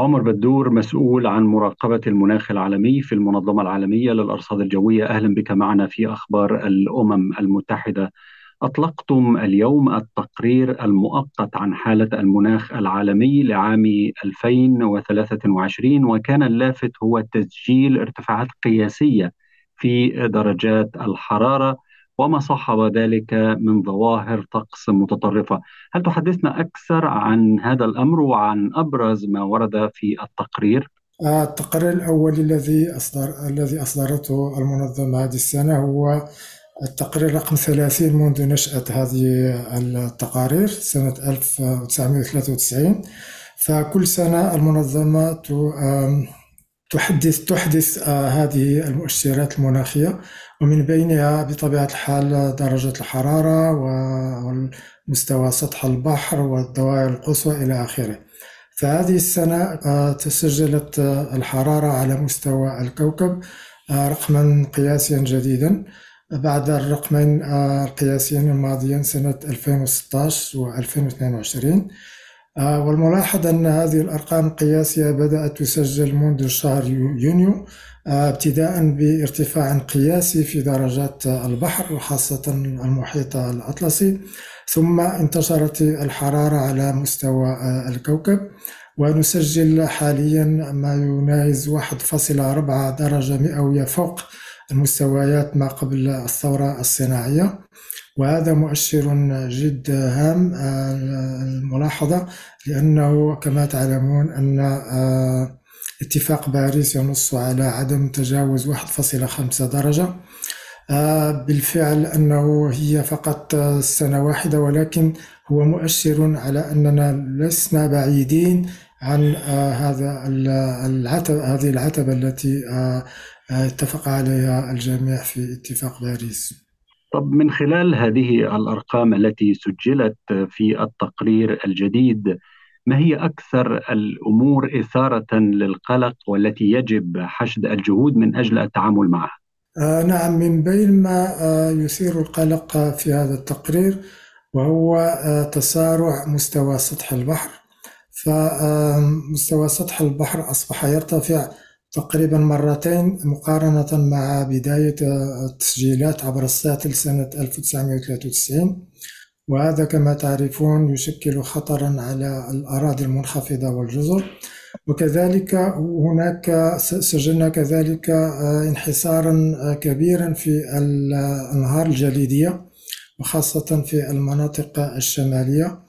عمر بدور مسؤول عن مراقبة المناخ العالمي في المنظمة العالمية للأرصاد الجوية. أهلا بك معنا في أخبار الأمم المتحدة. أطلقتم اليوم التقرير المؤقت عن حالة المناخ العالمي لعام 2023 وكان اللافت هو تسجيل ارتفاعات قياسية في درجات الحرارة وما صاحب ذلك من ظواهر طقس متطرفة هل تحدثنا أكثر عن هذا الأمر وعن أبرز ما ورد في التقرير؟ آه، التقرير الأول الذي أصدر الذي أصدرته المنظمة هذه السنة هو التقرير رقم 30 منذ نشأة هذه التقارير سنة 1993 فكل سنة المنظمة تحدث تحدث آه، هذه المؤشرات المناخية ومن بينها بطبيعة الحال درجة الحرارة ومستوى سطح البحر والدوائر القصوى إلى آخره. فهذه السنة آه، تسجلت آه، الحرارة على مستوى الكوكب رقما قياسيا جديدا. بعد الرقمين القياسيين الماضيين سنة 2016 و 2022 آه، والملاحظ أن هذه الأرقام القياسية بدأت تسجل منذ شهر يونيو آه، ابتداء بارتفاع قياسي في درجات البحر وخاصة المحيط الأطلسي ثم انتشرت الحرارة على مستوى آه، الكوكب ونسجل حاليا ما يناهز 1.4 درجة مئوية فوق المستويات ما قبل الثورة الصناعية. وهذا مؤشر جد هام آه، الملاحظة لأنه كما تعلمون أن آه، اتفاق باريس ينص على عدم تجاوز 1.5 درجة. آه، بالفعل أنه هي فقط سنة واحدة ولكن هو مؤشر على أننا لسنا بعيدين عن هذا العتب هذه العتبة التي اتفق عليها الجميع في اتفاق باريس. طب من خلال هذه الأرقام التي سجلت في التقرير الجديد ما هي أكثر الأمور إثارة للقلق والتي يجب حشد الجهود من أجل التعامل معها؟ آه نعم من بين ما آه يثير القلق في هذا التقرير وهو آه تسارع مستوى سطح البحر فمستوى سطح البحر أصبح يرتفع تقريبا مرتين مقارنة مع بداية التسجيلات عبر الساتل سنة 1993 وهذا كما تعرفون يشكل خطرا على الأراضي المنخفضة والجزر. وكذلك هناك سجلنا كذلك انحسارا كبيرا في الأنهار الجليدية وخاصة في المناطق الشمالية.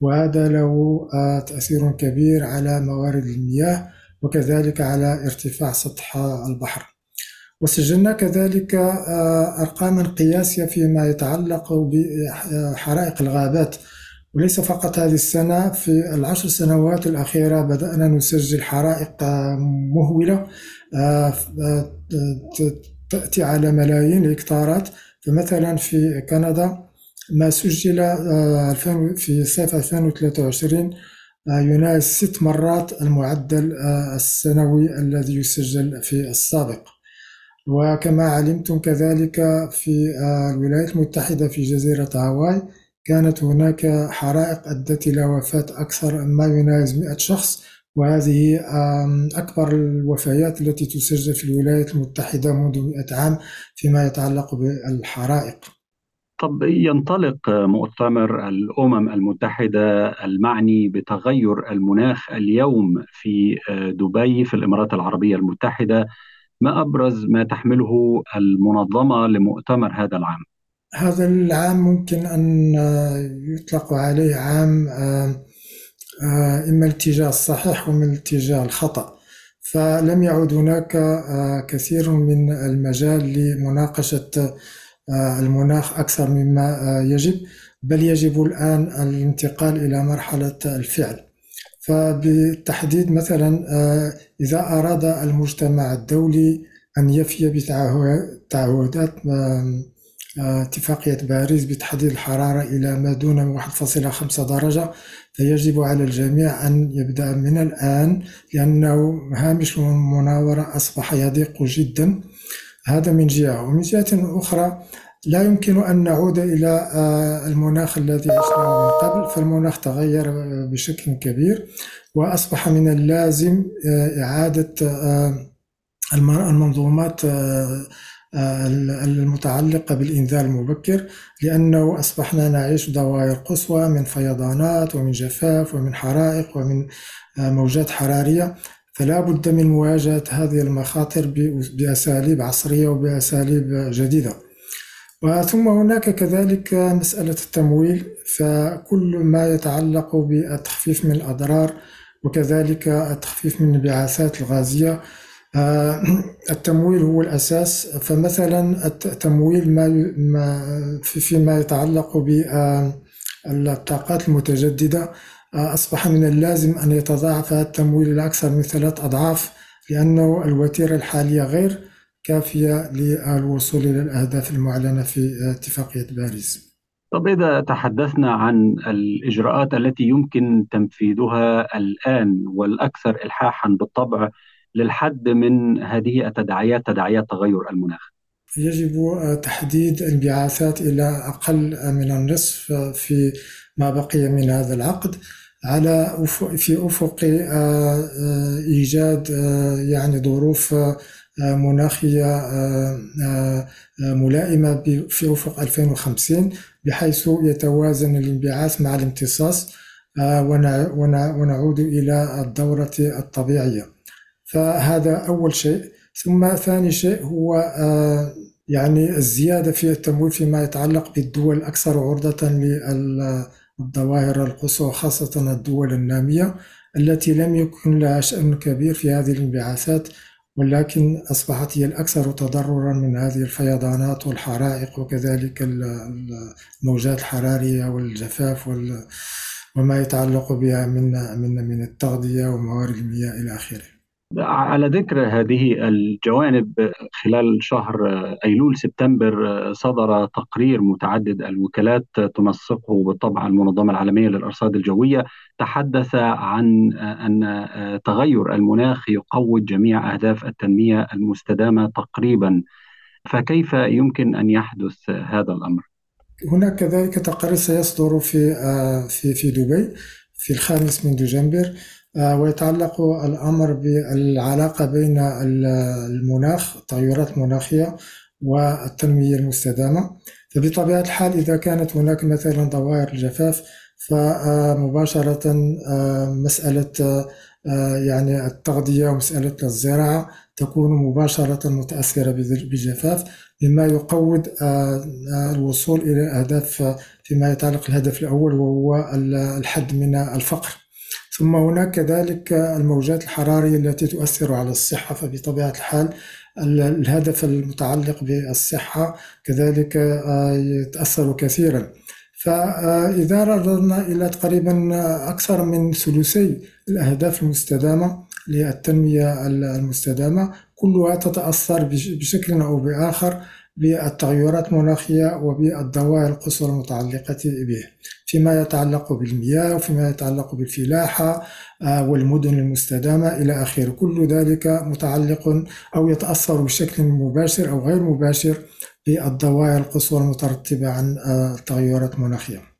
وهذا له تأثير كبير على موارد المياه وكذلك على ارتفاع سطح البحر. وسجلنا كذلك آه، أرقاما قياسية فيما يتعلق بحرائق الغابات وليس فقط هذه السنة في العشر سنوات الأخيرة بدأنا نسجل حرائق مهولة آه، تأتي على ملايين الهكتارات. فمثلا في كندا ما سجل آه، في صيف 2023 يناهز ست مرات المعدل آه، السنوي الذي يسجل في السابق. وكما علمتم كذلك في آه، الولايات المتحدة في جزيرة هاواي كانت هناك حرائق أدت إلى وفاة أكثر ما يناهز 100 شخص وهذه أكبر الوفيات التي تسجل في الولايات المتحدة منذ 100 عام فيما يتعلق بالحرائق. طب ينطلق مؤتمر الأمم المتحدة المعني بتغير المناخ اليوم في دبي في الإمارات العربية المتحدة ما أبرز ما تحمله المنظمة لمؤتمر هذا العام؟ هذا العام ممكن أن يطلق عليه عام إما الاتجاه الصحيح ومن الاتجاه الخطأ فلم يعد هناك كثير من المجال لمناقشة آه، المناخ أكثر مما آه، يجب بل يجب الآن الانتقال إلى مرحلة الفعل. فبالتحديد مثلا آه، إذا أراد المجتمع الدولي أن يفي بتعهدات اتفاقية باريس بتحديد الحرارة إلى ما دون 1.5 درجة فيجب على الجميع أن يبدأ من الآن لأنه هامش المناورة أصبح يضيق جدا. هذا من جهة. ومن جهة أخرى لا يمكن أن نعود إلى المناخ الذي عشناه من قبل. فالمناخ تغير بشكل كبير وأصبح من اللازم إعادة المنظومات المتعلقة بالإنذار المبكر لأنه أصبحنا نعيش دوائر قصوى من فيضانات ومن جفاف ومن حرائق ومن موجات حرارية. فلا بد من مواجهة هذه المخاطر بأساليب عصرية وبأساليب جديدة. وثم هناك كذلك مسألة التمويل فكل ما يتعلق بالتخفيف من الأضرار وكذلك التخفيف من الانبعاثات الغازية آه، التمويل هو الأساس. فمثلا التمويل ما فيما يتعلق بالطاقات المتجددة آه، أصبح من اللازم أن يتضاعف التمويل إلى أكثر من ثلاث أضعاف لأنه الوتيرة الحالية غير كافية للوصول إلى الأهداف المعلنة في اتفاقية باريس. طب إذا تحدثنا عن الإجراءات التي يمكن تنفيذها الآن والأكثر إلحاحا بالطبع للحد من هذه التداعيات تداعيات تغير المناخ. يجب تحديد الانبعاثات إلى أقل من النصف في ما بقي من هذا العقد. على في أفق آه، آه، إيجاد آه، يعني ظروف مناخية ملائمة في أفق 2050 بحيث يتوازن الانبعاث مع الامتصاص ونعود إلى الدورة الطبيعية. فهذا أول شيء. ثم ثاني شيء هو يعني الزيادة في التمويل فيما يتعلق بالدول الأكثر عرضة للظواهر القصوى خاصة الدول النامية التي لم يكن لها شأن كبير في هذه الانبعاثات ولكن أصبحت هي الأكثر تضررا من هذه الفيضانات والحرائق وكذلك الموجات الحرارية والجفاف وما يتعلق بها من من من التغذية وموارد المياه إلى آخره. على ذكر هذه الجوانب خلال شهر أيلول سبتمبر صدر تقرير متعدد الوكالات تنسقه بالطبع المنظمة العالمية للأرصاد الجوية. تحدث عن أن تغير المناخ يقوض جميع أهداف التنمية المستدامة تقريبا. فكيف يمكن أن يحدث هذا الأمر؟ هناك كذلك تقرير سيصدر في في في دبي في الخامس من دجنبر آه، ويتعلق الأمر بالعلاقة بين المناخ التغيرات المناخية والتنمية المستدامة. فبطبيعة الحال إذا كانت هناك مثلا ظواهر الجفاف فمباشرة آه، مسألة آه، يعني التغذية ومسألة الزراعة تكون مباشرة متأثرة بالجفاف مما يقود الوصول إلى الأهداف فيما يتعلق الهدف الأول وهو الحد من الفقر. ثم هناك كذلك الموجات الحرارية التي تؤثر على الصحة فبطبيعة الحال الهدف المتعلق بالصحة كذلك آه، يتأثر كثيرا. فإذا نظرنا إلى تقريبا أكثر من ثلثي الأهداف المستدامة للتنمية المستدامة كلها تتأثر بشكل أو بآخر بالتغيرات المناخية وبالظواهر القصوى المتعلقة به فيما يتعلق بالمياه وفيما يتعلق بالفلاحة آه، والمدن المستدامة إلى آخره. كل ذلك متعلق أو يتأثر بشكل مباشر أو غير مباشر بالظواهر القصوى المترتبة عن التغيرات آه، المناخية.